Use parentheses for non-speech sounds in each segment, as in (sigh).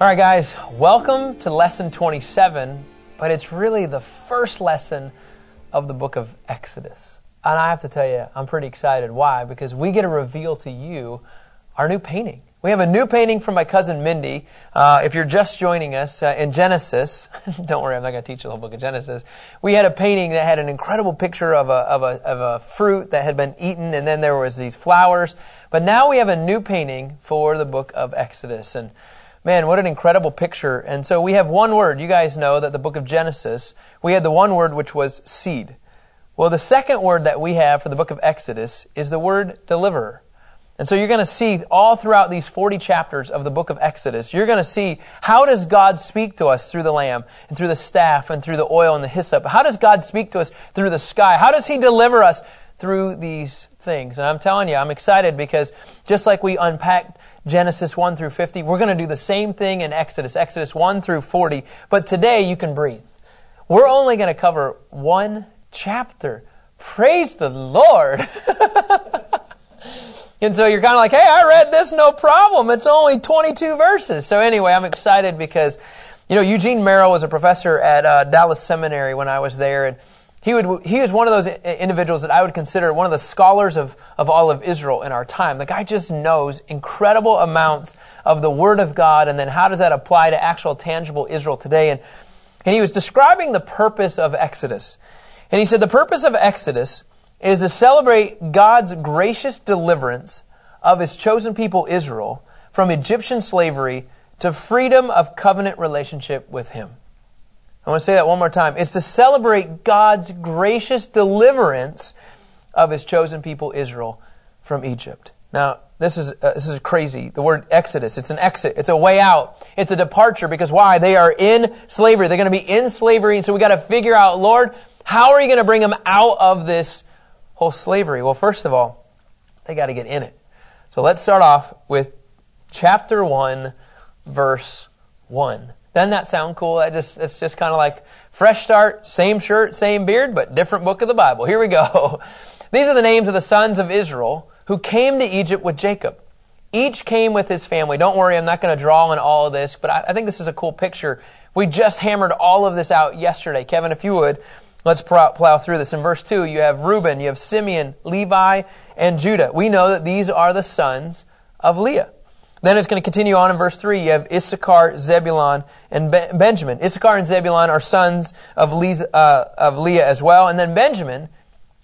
All right, guys, welcome to lesson 27, but it's really the first lesson of the book of Exodus. And I have to tell you, I'm pretty excited. Why? Because we get to reveal to you our new painting. We have a new painting from my cousin Mindy. Uh, if you're just joining us uh, in Genesis, (laughs) don't worry, I'm not going to teach you the whole book of Genesis. We had a painting that had an incredible picture of a, of, a, of a fruit that had been eaten, and then there was these flowers. But now we have a new painting for the book of Exodus. And man, what an incredible picture. And so we have one word. You guys know that the book of Genesis, we had the one word which was seed. Well, the second word that we have for the book of Exodus is the word deliverer. And so you're going to see all throughout these 40 chapters of the book of Exodus, you're going to see how does God speak to us through the lamb and through the staff and through the oil and the hyssop? How does God speak to us through the sky? How does he deliver us through these things? And I'm telling you, I'm excited because just like we unpacked Genesis 1 through 50, we're going to do the same thing in Exodus, Exodus 1 through 40, but today you can breathe. We're only going to cover one chapter. Praise the Lord. (laughs) And so you're kind of like, hey, I read this, no problem. It's only 22 verses. So anyway, I'm excited because, you know, Eugene Merrill was a professor at uh, Dallas Seminary when I was there, and he would he was one of those individuals that I would consider one of the scholars of, of all of Israel in our time. The guy just knows incredible amounts of the Word of God, and then how does that apply to actual tangible Israel today? And and he was describing the purpose of Exodus. And he said the purpose of Exodus is to celebrate God's gracious deliverance of his chosen people Israel from Egyptian slavery to freedom of covenant relationship with him. I want to say that one more time. It's to celebrate God's gracious deliverance of his chosen people Israel from Egypt. Now, this is uh, this is crazy. The word exodus, it's an exit. It's a way out. It's a departure because why? They are in slavery. They're going to be in slavery, so we got to figure out, Lord, how are you going to bring them out of this whole slavery? Well, first of all, they got to get in it. So let's start off with chapter 1, verse 1. Doesn't that sound cool? That just, it's just kind of like fresh start, same shirt, same beard, but different book of the Bible. Here we go. (laughs) These are the names of the sons of Israel who came to Egypt with Jacob. Each came with his family. Don't worry, I'm not going to draw on all of this, but I, I think this is a cool picture. We just hammered all of this out yesterday. Kevin, if you would, Let's plow through this. In verse 2, you have Reuben, you have Simeon, Levi, and Judah. We know that these are the sons of Leah. Then it's going to continue on in verse 3. You have Issachar, Zebulon, and Benjamin. Issachar and Zebulon are sons of, uh, of Leah as well. And then Benjamin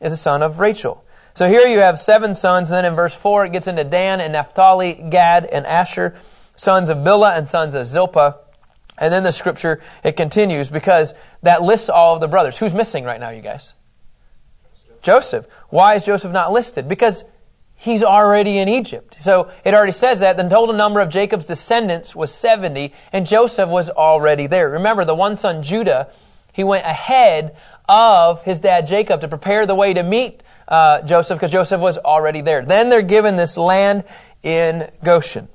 is a son of Rachel. So here you have seven sons. And then in verse 4, it gets into Dan and Naphtali, Gad, and Asher, sons of Bilhah and sons of Zilpah. And then the scripture, it continues because that lists all of the brothers. Who's missing right now, you guys? Joseph. Why is Joseph not listed? Because he's already in Egypt. So it already says that the total number of Jacob's descendants was 70, and Joseph was already there. Remember, the one son, Judah, he went ahead of his dad Jacob to prepare the way to meet uh, Joseph because Joseph was already there. Then they're given this land in Goshen.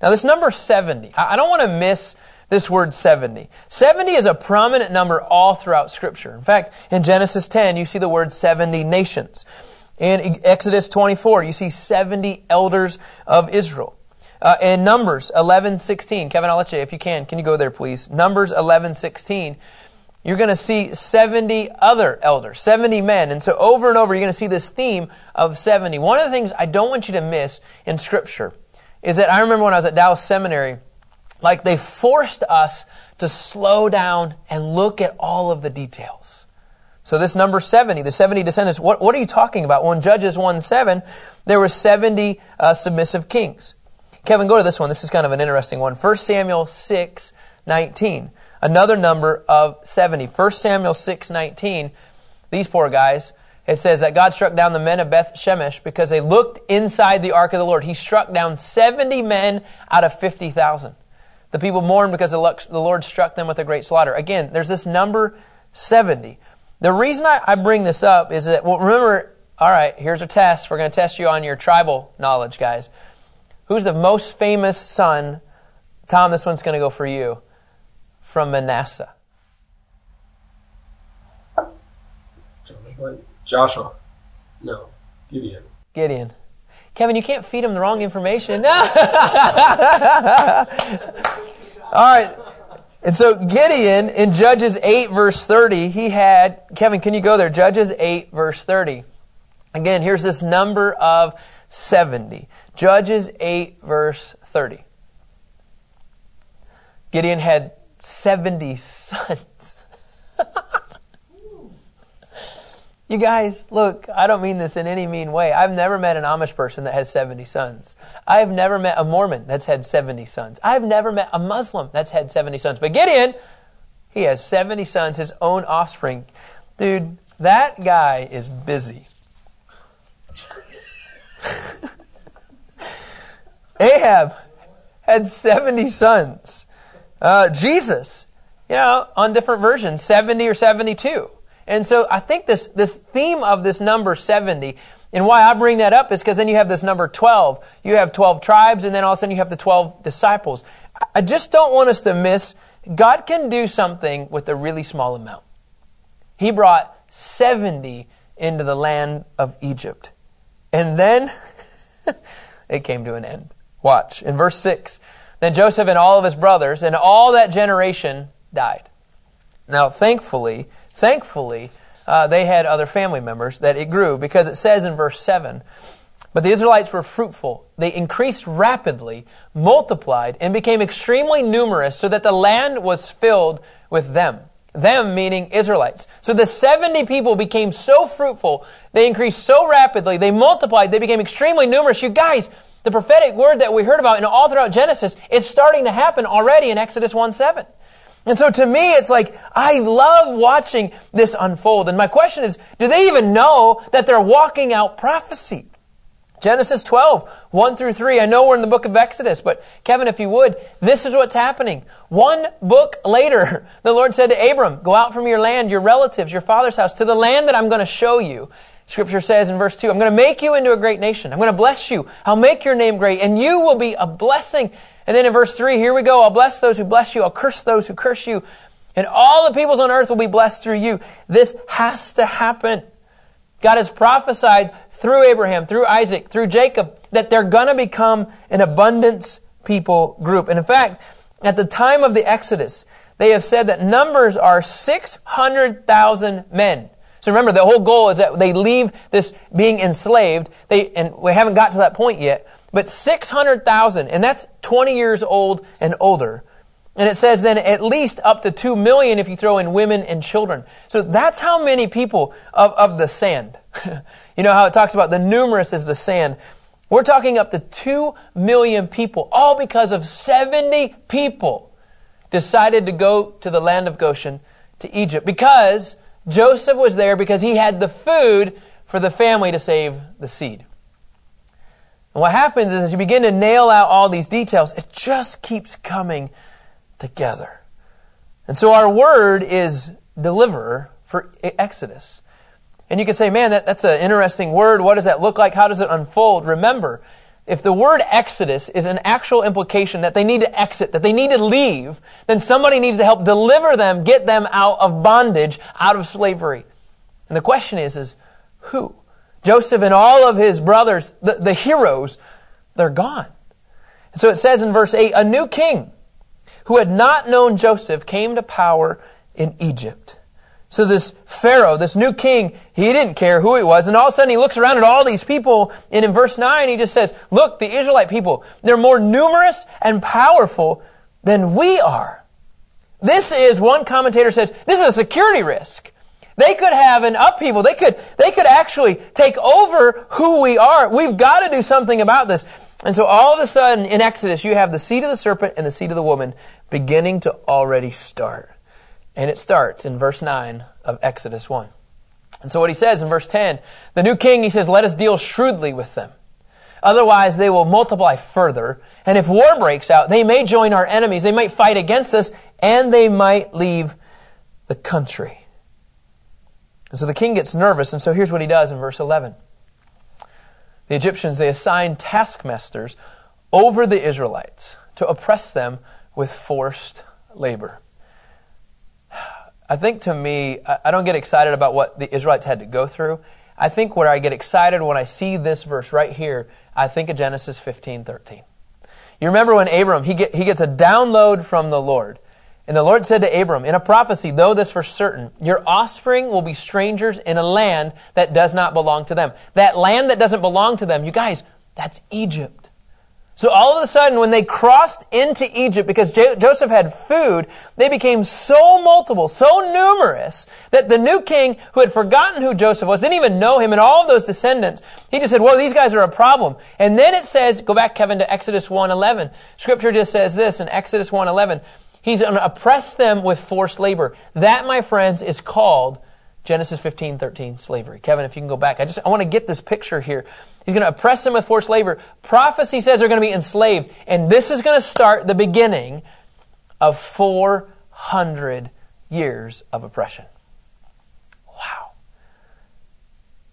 Now, this number 70, I don't want to miss this word 70. 70 is a prominent number all throughout Scripture. In fact, in Genesis 10, you see the word 70 nations. In Exodus 24, you see 70 elders of Israel. Uh, in Numbers 11, 16, Kevin, I'll let you, if you can, can you go there, please? Numbers 11, 16, you're going to see 70 other elders, 70 men. And so over and over, you're going to see this theme of 70. One of the things I don't want you to miss in Scripture is that I remember when I was at Dallas Seminary, like they forced us to slow down and look at all of the details. So this number 70, the 70 descendants, what, what are you talking about? Well, in Judges 1 7, there were 70 uh, submissive kings. Kevin, go to this one. This is kind of an interesting one. 1 Samuel 6 19. Another number of 70. 1 Samuel 6 19. These poor guys. It says that God struck down the men of Beth Shemesh because they looked inside the ark of the Lord. He struck down 70 men out of 50,000. The people mourned because the Lord struck them with a great slaughter. Again, there's this number 70. The reason I bring this up is that, well, remember, all right, here's a test. We're going to test you on your tribal knowledge, guys. Who's the most famous son? Tom, this one's going to go for you. From Manasseh. Joshua. No. Gideon. Gideon. Kevin, you can't feed him the wrong information. (laughs) right. And so Gideon in Judges 8 verse 30, he had, Kevin, can you go there? Judges 8 verse 30. Again, here's this number of 70. Judges 8 verse 30. Gideon had 70 (laughs) sons. you guys, look, I don't mean this in any mean way. I've never met an Amish person that has 70 sons. I've never met a Mormon that's had 70 sons. I've never met a Muslim that's had 70 sons. But Gideon, he has 70 sons, his own offspring. Dude, that guy is busy. (laughs) Ahab had 70 sons. Uh, Jesus, you know, on different versions, 70 or 72. And so I think this, this theme of this number 70, and why I bring that up is because then you have this number 12. You have 12 tribes, and then all of a sudden you have the 12 disciples. I just don't want us to miss God can do something with a really small amount. He brought 70 into the land of Egypt. And then (laughs) it came to an end. Watch. In verse 6, then Joseph and all of his brothers and all that generation died. Now, thankfully, thankfully, uh, they had other family members that it grew because it says in verse 7 But the Israelites were fruitful. They increased rapidly, multiplied, and became extremely numerous so that the land was filled with them. Them meaning Israelites. So the 70 people became so fruitful, they increased so rapidly, they multiplied, they became extremely numerous. You guys, the prophetic word that we heard about in all throughout Genesis is starting to happen already in Exodus 1 7. And so to me, it's like, I love watching this unfold. And my question is, do they even know that they're walking out prophecy? Genesis 12, 1 through 3. I know we're in the book of Exodus, but Kevin, if you would, this is what's happening. One book later, (laughs) the Lord said to Abram, Go out from your land, your relatives, your father's house, to the land that I'm going to show you. Scripture says in verse 2, I'm going to make you into a great nation. I'm going to bless you. I'll make your name great, and you will be a blessing. And then in verse 3, here we go. I'll bless those who bless you. I'll curse those who curse you. And all the peoples on earth will be blessed through you. This has to happen. God has prophesied through Abraham, through Isaac, through Jacob, that they're going to become an abundance people group. And in fact, at the time of the Exodus, they have said that numbers are 600,000 men. So remember, the whole goal is that they leave this being enslaved. They, and we haven't got to that point yet, but 600,000, and that's 20 years old and older. And it says then at least up to 2 million if you throw in women and children. So that's how many people of, of the sand. (laughs) you know how it talks about the numerous is the sand. We're talking up to 2 million people, all because of 70 people decided to go to the land of Goshen, to Egypt, because Joseph was there because he had the food for the family to save the seed. And what happens is as you begin to nail out all these details, it just keeps coming together. And so our word is deliverer for Exodus. And you can say, man, that, that's an interesting word. What does that look like? How does it unfold? Remember, if the word exodus is an actual implication that they need to exit, that they need to leave, then somebody needs to help deliver them, get them out of bondage, out of slavery. And the question is, is who? Joseph and all of his brothers, the, the heroes, they're gone. So it says in verse 8, a new king who had not known Joseph came to power in Egypt. So this Pharaoh, this new king, he didn't care who it was. And all of a sudden he looks around at all these people. And in verse 9, he just says, look, the Israelite people, they're more numerous and powerful than we are. This is, one commentator says, this is a security risk. They could have an upheaval. They could, they could actually take over who we are. We've got to do something about this. And so all of a sudden in Exodus, you have the seed of the serpent and the seed of the woman beginning to already start. And it starts in verse 9 of Exodus 1. And so what he says in verse 10, the new king, he says, let us deal shrewdly with them. Otherwise, they will multiply further. And if war breaks out, they may join our enemies. They might fight against us, and they might leave the country. And so the king gets nervous, and so here's what he does in verse 11. The Egyptians, they assign taskmasters over the Israelites to oppress them with forced labor. I think to me, I don't get excited about what the Israelites had to go through. I think where I get excited when I see this verse right here, I think of Genesis 15, 13. You remember when Abram, he, get, he gets a download from the Lord. And the Lord said to Abram, in a prophecy, know this for certain, your offspring will be strangers in a land that does not belong to them. That land that doesn't belong to them, you guys, that's Egypt. So all of a sudden, when they crossed into Egypt, because Joseph had food, they became so multiple, so numerous, that the new king, who had forgotten who Joseph was, didn't even know him, and all of those descendants, he just said, well, these guys are a problem. And then it says, go back, Kevin, to Exodus 1.11. Scripture just says this in Exodus 1.11. He's going to oppress them with forced labor. That, my friends, is called Genesis 15, 13, slavery. Kevin, if you can go back. I just, I want to get this picture here. He's going to oppress them with forced labor. Prophecy says they're going to be enslaved. And this is going to start the beginning of 400 years of oppression. Wow.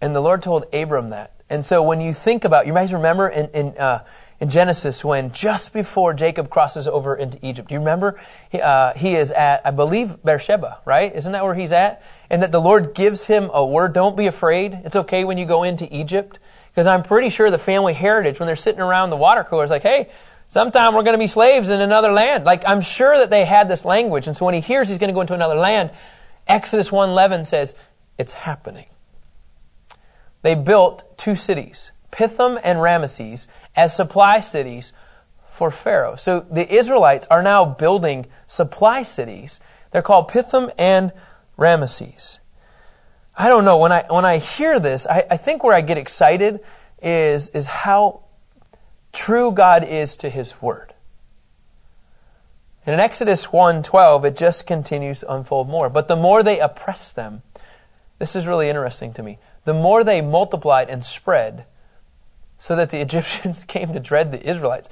And the Lord told Abram that. And so when you think about, you guys remember in, in, uh, in Genesis when just before Jacob crosses over into Egypt, do you remember? He, uh, he is at, I believe, Beersheba, right? Isn't that where he's at? And that the Lord gives him a word, don't be afraid. It's okay when you go into Egypt. Because I'm pretty sure the family heritage, when they're sitting around the water cooler, is like, hey, sometime we're going to be slaves in another land. Like, I'm sure that they had this language. And so when he hears he's going to go into another land, Exodus 1.11 says, it's happening. They built two cities, Pithom and Ramesses, as supply cities for Pharaoh. So the Israelites are now building supply cities. They're called Pithom and Ramesses. I don't know. When I, when I hear this, I, I think where I get excited is, is how true God is to His Word. And in Exodus 1.12, it just continues to unfold more. But the more they oppressed them, this is really interesting to me, the more they multiplied and spread, so that the Egyptians (laughs) came to dread the Israelites.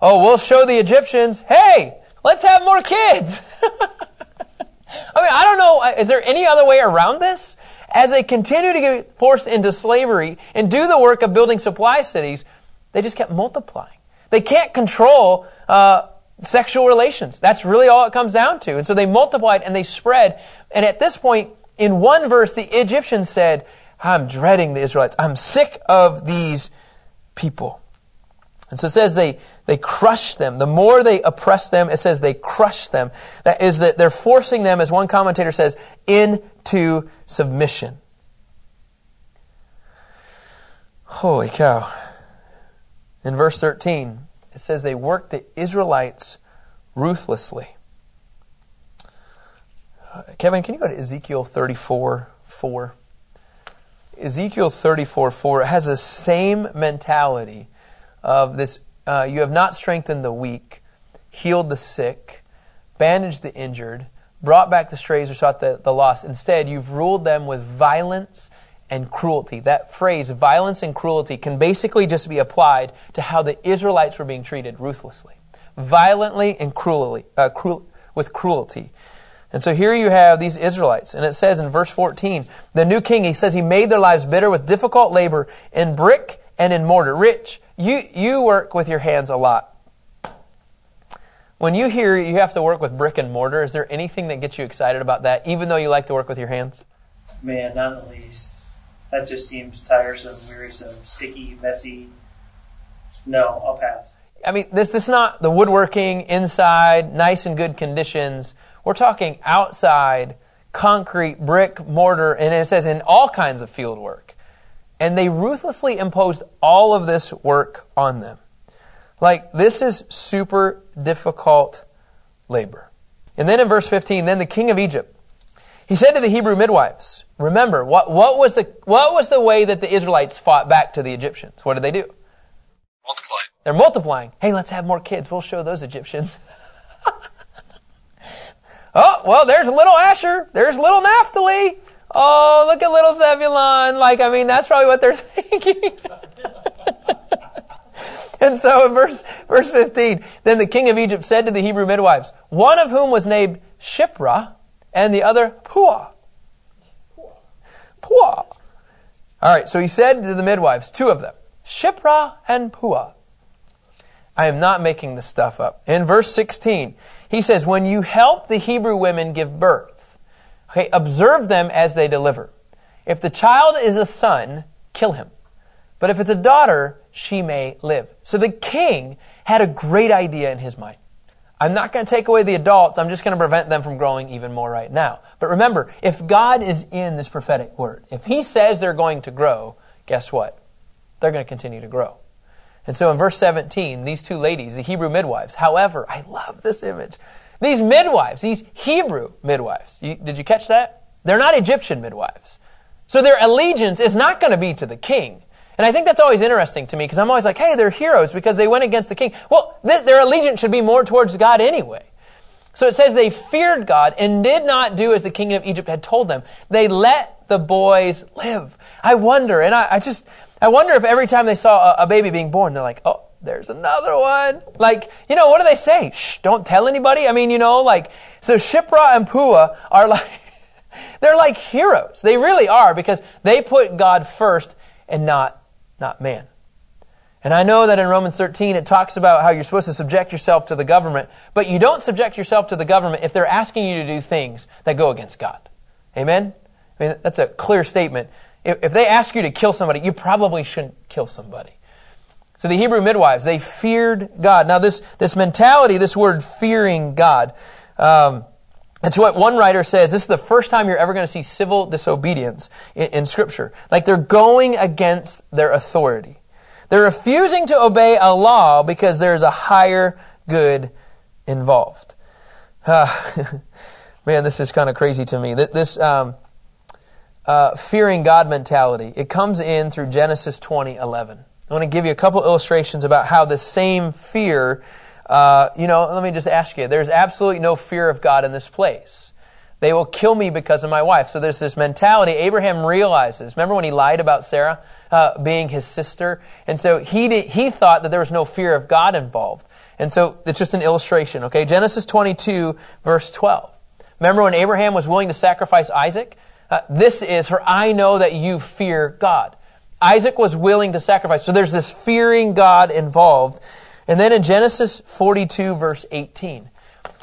Oh, we'll show the Egyptians, hey, let's have more kids. (laughs) I mean, I don't know, is there any other way around this? as they continue to get forced into slavery and do the work of building supply cities, they just kept multiplying. They can't control uh, sexual relations. That's really all it comes down to. And so they multiplied and they spread. And at this point, in one verse, the Egyptians said, I'm dreading the Israelites. I'm sick of these people. And so it says they, they crush them. The more they oppress them, it says they crush them. That is that they're forcing them, as one commentator says, into submission. Holy cow. In verse 13, it says they worked the Israelites ruthlessly. Uh, Kevin, can you go to Ezekiel 34 4? Ezekiel 34 4 has the same mentality of this uh, you have not strengthened the weak, healed the sick, bandaged the injured, brought back the strays or sought the, the lost. Instead, you've ruled them with violence and cruelty. That phrase, violence and cruelty, can basically just be applied to how the Israelites were being treated ruthlessly, violently and cruelly, uh, cruel, with cruelty. And so here you have these Israelites, and it says in verse 14, the new king, he says he made their lives bitter with difficult labor in brick and in mortar. Rich, you, you work with your hands a lot. When you hear you have to work with brick and mortar, is there anything that gets you excited about that, even though you like to work with your hands? Man, not the least. That just seems tiresome, wearisome, sticky, messy. No, I'll pass. I mean, this, this is not the woodworking inside, nice and good conditions. We're talking outside, concrete, brick, mortar, and it says in all kinds of field work. And they ruthlessly imposed all of this work on them. Like, this is super difficult labor. And then in verse 15, then the king of Egypt, he said to the Hebrew midwives, remember, what, what, was the, what was the way that the Israelites fought back to the Egyptians? What did they do? Multiply. They're multiplying. Hey, let's have more kids. We'll show those Egyptians. (laughs) oh, well, there's little Asher. There's little Naphtali. Oh, look at little Zebulon. Like, I mean, that's probably what they're (laughs) thinking. (laughs) and so in verse, verse 15, then the king of Egypt said to the Hebrew midwives, one of whom was named Shiphrah and the other Puah. Puah. All right, so he said to the midwives, two of them, Shiphrah and Puah. I am not making this stuff up. In verse 16, he says, When you help the Hebrew women give birth, Okay, observe them as they deliver. If the child is a son, kill him. But if it's a daughter, she may live. So the king had a great idea in his mind. I'm not going to take away the adults. I'm just going to prevent them from growing even more right now. But remember, if God is in this prophetic word, if He says they're going to grow, guess what? They're going to continue to grow. And so in verse 17, these two ladies, the Hebrew midwives, however, I love this image. These midwives, these Hebrew midwives, you, did you catch that? They're not Egyptian midwives. So their allegiance is not going to be to the king. And I think that's always interesting to me because I'm always like, hey, they're heroes because they went against the king. Well, th- their allegiance should be more towards God anyway. So it says they feared God and did not do as the king of Egypt had told them. They let the boys live. I wonder, and I, I just, I wonder if every time they saw a, a, baby being born, they're like, oh, there's another one. Like, you know, what do they say? Shh, don't tell anybody. I mean, you know, like, so Shiphrah and Puah are (laughs) like, they're like heroes. They really are because they put God first and not not man. And I know that in Romans 13 it talks about how you're supposed to subject yourself to the government, but you don't subject yourself to the government if they're asking you to do things that go against God. Amen? I mean, that's a clear statement. If, they ask you to kill somebody, you probably shouldn't kill somebody. So the Hebrew midwives, they feared God. Now this, this mentality, this word fearing God, um, it's what one writer says. This is the first time you're ever going to see civil disobedience in, in, Scripture. Like they're going against their authority. They're refusing to obey a law because there's a higher good involved. Uh, (laughs) man, this is kind of crazy to me. This um, uh, fearing God mentality, it comes in through Genesis 20, 11. I want to give you a couple illustrations about how the same fear uh, you know, let me just ask you there's absolutely no fear of God in this place. They will kill me because of my wife. So there's this mentality. Abraham realizes. Remember when he lied about Sarah uh, being his sister? And so he, did, he thought that there was no fear of God involved. And so it's just an illustration, okay? Genesis 22, verse 12. Remember when Abraham was willing to sacrifice Isaac? Uh, this is, for I know that you fear God. Isaac was willing to sacrifice. So there's this fearing God involved. And then in Genesis 42, verse 18,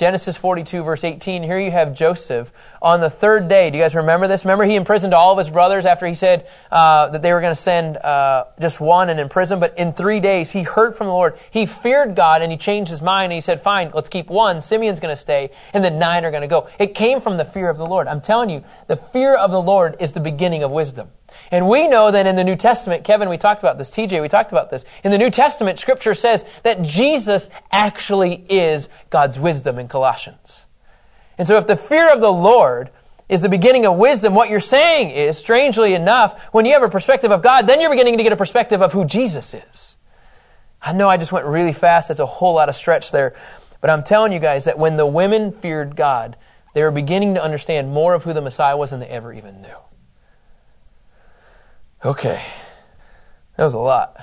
Genesis 42, verse 18, here you have Joseph on the third day. Do you guys remember this? Remember he imprisoned all of his brothers after he said uh, that they were going to send uh, just one and imprison, but in three days he heard from the Lord. He feared God and he changed his mind and he said, fine, let's keep one. Simeon's going to stay and then nine are going to go. It came from the fear of the Lord. I'm telling you, the fear of the Lord is the beginning of wisdom. And we know that in the New Testament, Kevin, we talked about this, TJ, we talked about this. In the New Testament, Scripture says that Jesus actually is God's wisdom in Colossians. And so if the fear of the Lord is the beginning of wisdom, what you're saying is, strangely enough, when you have a perspective of God, then you're beginning to get a perspective of who Jesus is. I know I just went really fast. That's a whole lot of stretch there. But I'm telling you guys that when the women feared God, they were beginning to understand more of who the Messiah was than they ever even knew. Okay. That was a lot.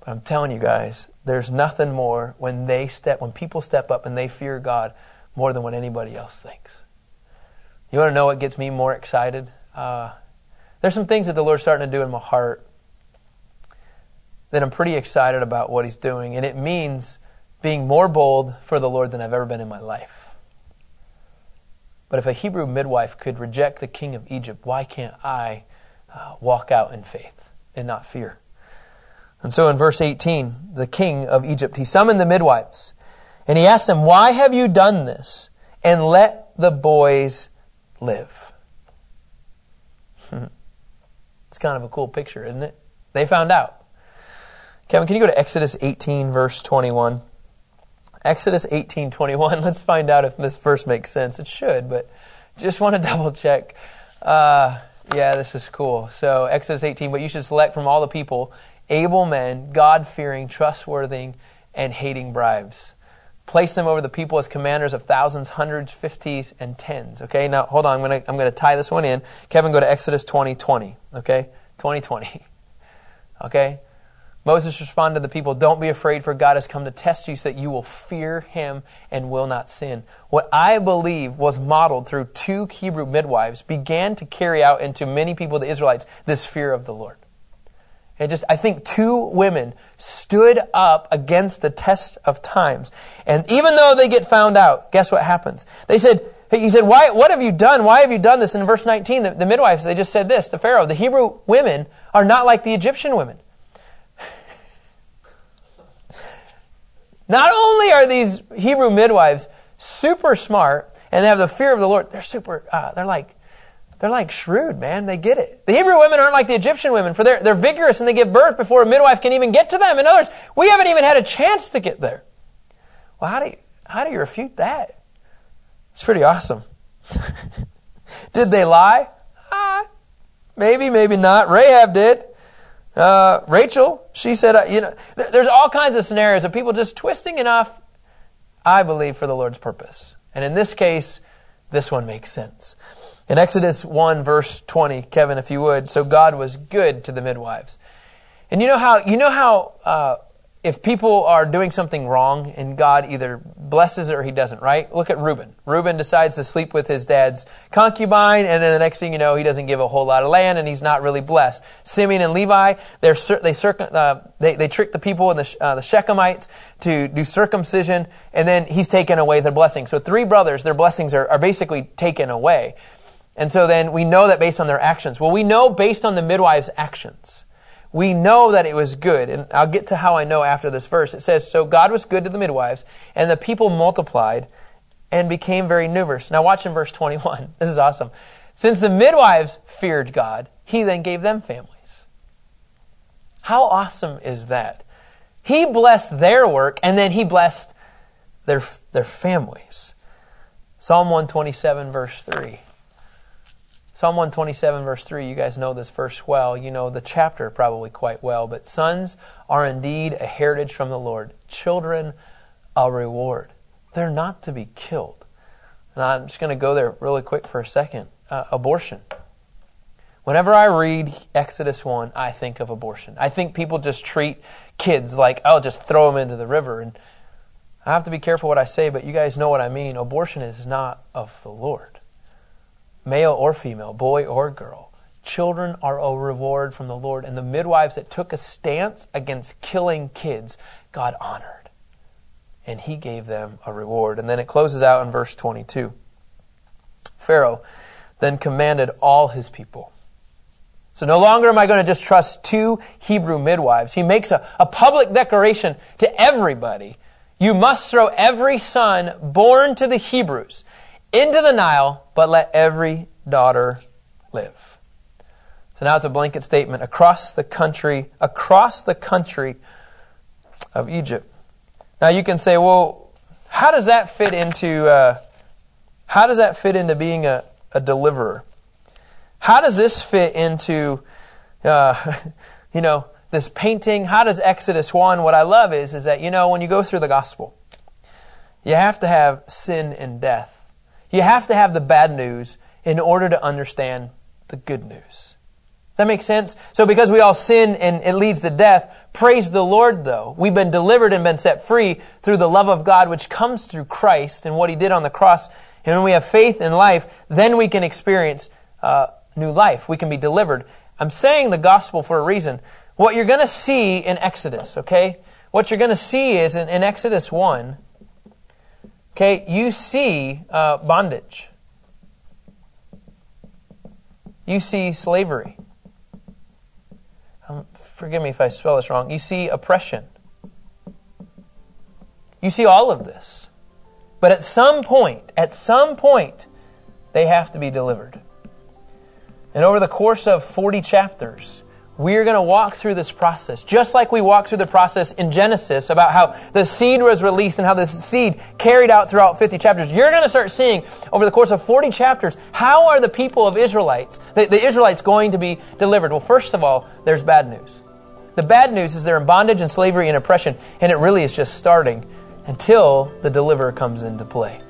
But I'm telling you guys, there's nothing more when they step, when people step up and they fear God more than what anybody else thinks. You want to know what gets me more excited? Uh, there's some things that the Lord's starting to do in my heart that I'm pretty excited about what He's doing, and it means being more bold for the Lord than I've ever been in my life. But if a Hebrew midwife could reject the king of Egypt, why can't I walk out in faith and not fear. And so in verse 18, the king of Egypt, he summoned the midwives and he asked them, Why have you done this? And let the boys live. it's kind of a cool picture, isn't it? They found out. Kevin, can you go to Exodus 18, verse 21? Exodus 18, 21. (laughs) Let's find out if this verse makes sense. It should, but just want to double check. Uh, yeah, this is cool. So, Exodus 18, but you should select from all the people able men, God fearing, trustworthy, and hating bribes. Place them over the people as commanders of thousands, hundreds, fifties, and tens. Okay, now hold on. I'm going to I'm gonna tie this one in. Kevin, go to Exodus 20 20. Okay? 2020. (laughs) Okay? Moses responded to the people, Don't be afraid, for God has come to test you so that you will fear him and will not sin. What I believe was modeled through two Hebrew midwives began to carry out into many people, the Israelites, this fear of the Lord. And just, I think two women stood up against the test of times. And even though they get found out, guess what happens? They said, he said, why, what have you done? Why have you done this? In verse 19, the, the midwives, they just said this the Pharaoh, the Hebrew women are not like the Egyptian women. Not only are these Hebrew midwives super smart and they have the fear of the Lord, they're super, uh, they're like, they're like shrewd, man. They get it. The Hebrew women aren't like the Egyptian women, for they're, they're vigorous and they give birth before a midwife can even get to them. In other words, we haven't even had a chance to get there. Well, how do you, how do you refute that? It's pretty awesome. (laughs) did they lie? Ah, maybe, maybe not. Rahab did. Uh, Rachel, she said, uh, you know, th- there's all kinds of scenarios of people just twisting enough, I believe, for the Lord's purpose. And in this case, this one makes sense. In Exodus 1, verse 20, Kevin, if you would, so God was good to the midwives. And you know how, you know how, uh, if people are doing something wrong and God either blesses it or he doesn't, right? Look at Reuben. Reuben decides to sleep with his dad's concubine, and then the next thing you know, he doesn't give a whole lot of land, and he's not really blessed. Simeon and Levi, they're, they, uh, they, they trick the people and the, uh, the Shechemites to do circumcision, and then he's taken away their blessing. So three brothers, their blessings are, are basically taken away. And so then we know that based on their actions. Well, we know based on the midwife's actions we know that it was good. And I'll get to how I know after this verse. It says, So God was good to the midwives, and the people multiplied and became very numerous. Now watch in verse 21. (laughs) This is awesome. Since the midwives feared God, he then gave them families. How awesome is that? He blessed their work, and then he blessed their, their families. Psalm 127, verse 3. Psalm 127, verse 3, you guys know this verse well. You know the chapter probably quite well. But sons are indeed a heritage from the Lord, children a reward. They're not to be killed. And I'm just going to go there really quick for a second. Uh, abortion. Whenever I read Exodus 1, I think of abortion. I think people just treat kids like, oh, just throw them into the river. And I have to be careful what I say, but you guys know what I mean. Abortion is not of the Lord male or female, boy or girl. Children are a reward from the Lord. And the midwives that took a stance against killing kids, God honored. And he gave them a reward. And then it closes out in verse 22. Pharaoh then commanded all his people. So no longer am I going to just trust two Hebrew midwives. He makes a, a public declaration to everybody. You must throw every son born to the Hebrews into the Nile, but let every daughter live. So now it's a blanket statement across the country, across the country of Egypt. Now you can say, well, how does that fit into uh, how does that fit into being a, a deliverer? How does this fit into uh, (laughs) you know this painting? How does Exodus one? What I love is is that you know when you go through the gospel, you have to have sin and death you have to have the bad news in order to understand the good news. Does that make sense? So because we all sin and it leads to death, praise the Lord though. We've been delivered and been set free through the love of God which comes through Christ and what He did on the cross. And when we have faith in life, then we can experience uh, new life. We can be delivered. I'm saying the gospel for a reason. What you're going to see in Exodus, okay? What you're going to see is in, in Exodus 1, Okay, you see uh, bondage. You see slavery. Um, forgive me if I spell this wrong. You see oppression. You see all of this. But at some point, at some point, they have to be delivered. And over the course of 40 chapters, we're going to walk through this process, just like we walked through the process in Genesis about how the seed was released and how this seed carried out throughout 50 chapters. You're going to start seeing over the course of 40 chapters, how are the people of Israelites, the, the Israelites going to be delivered? Well, first of all, there's bad news. The bad news is they're in bondage and slavery and oppression, and it really is just starting until the deliverer comes into play.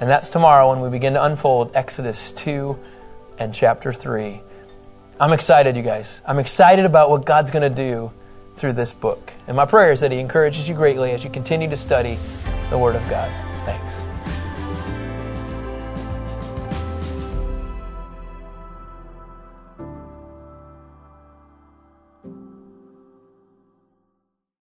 And that's tomorrow when we begin to unfold Exodus 2 and chapter 3. I'm excited, you guys. I'm excited about what God's going to do through this book. And my prayer is that He encourages you greatly as you continue to study the Word of God.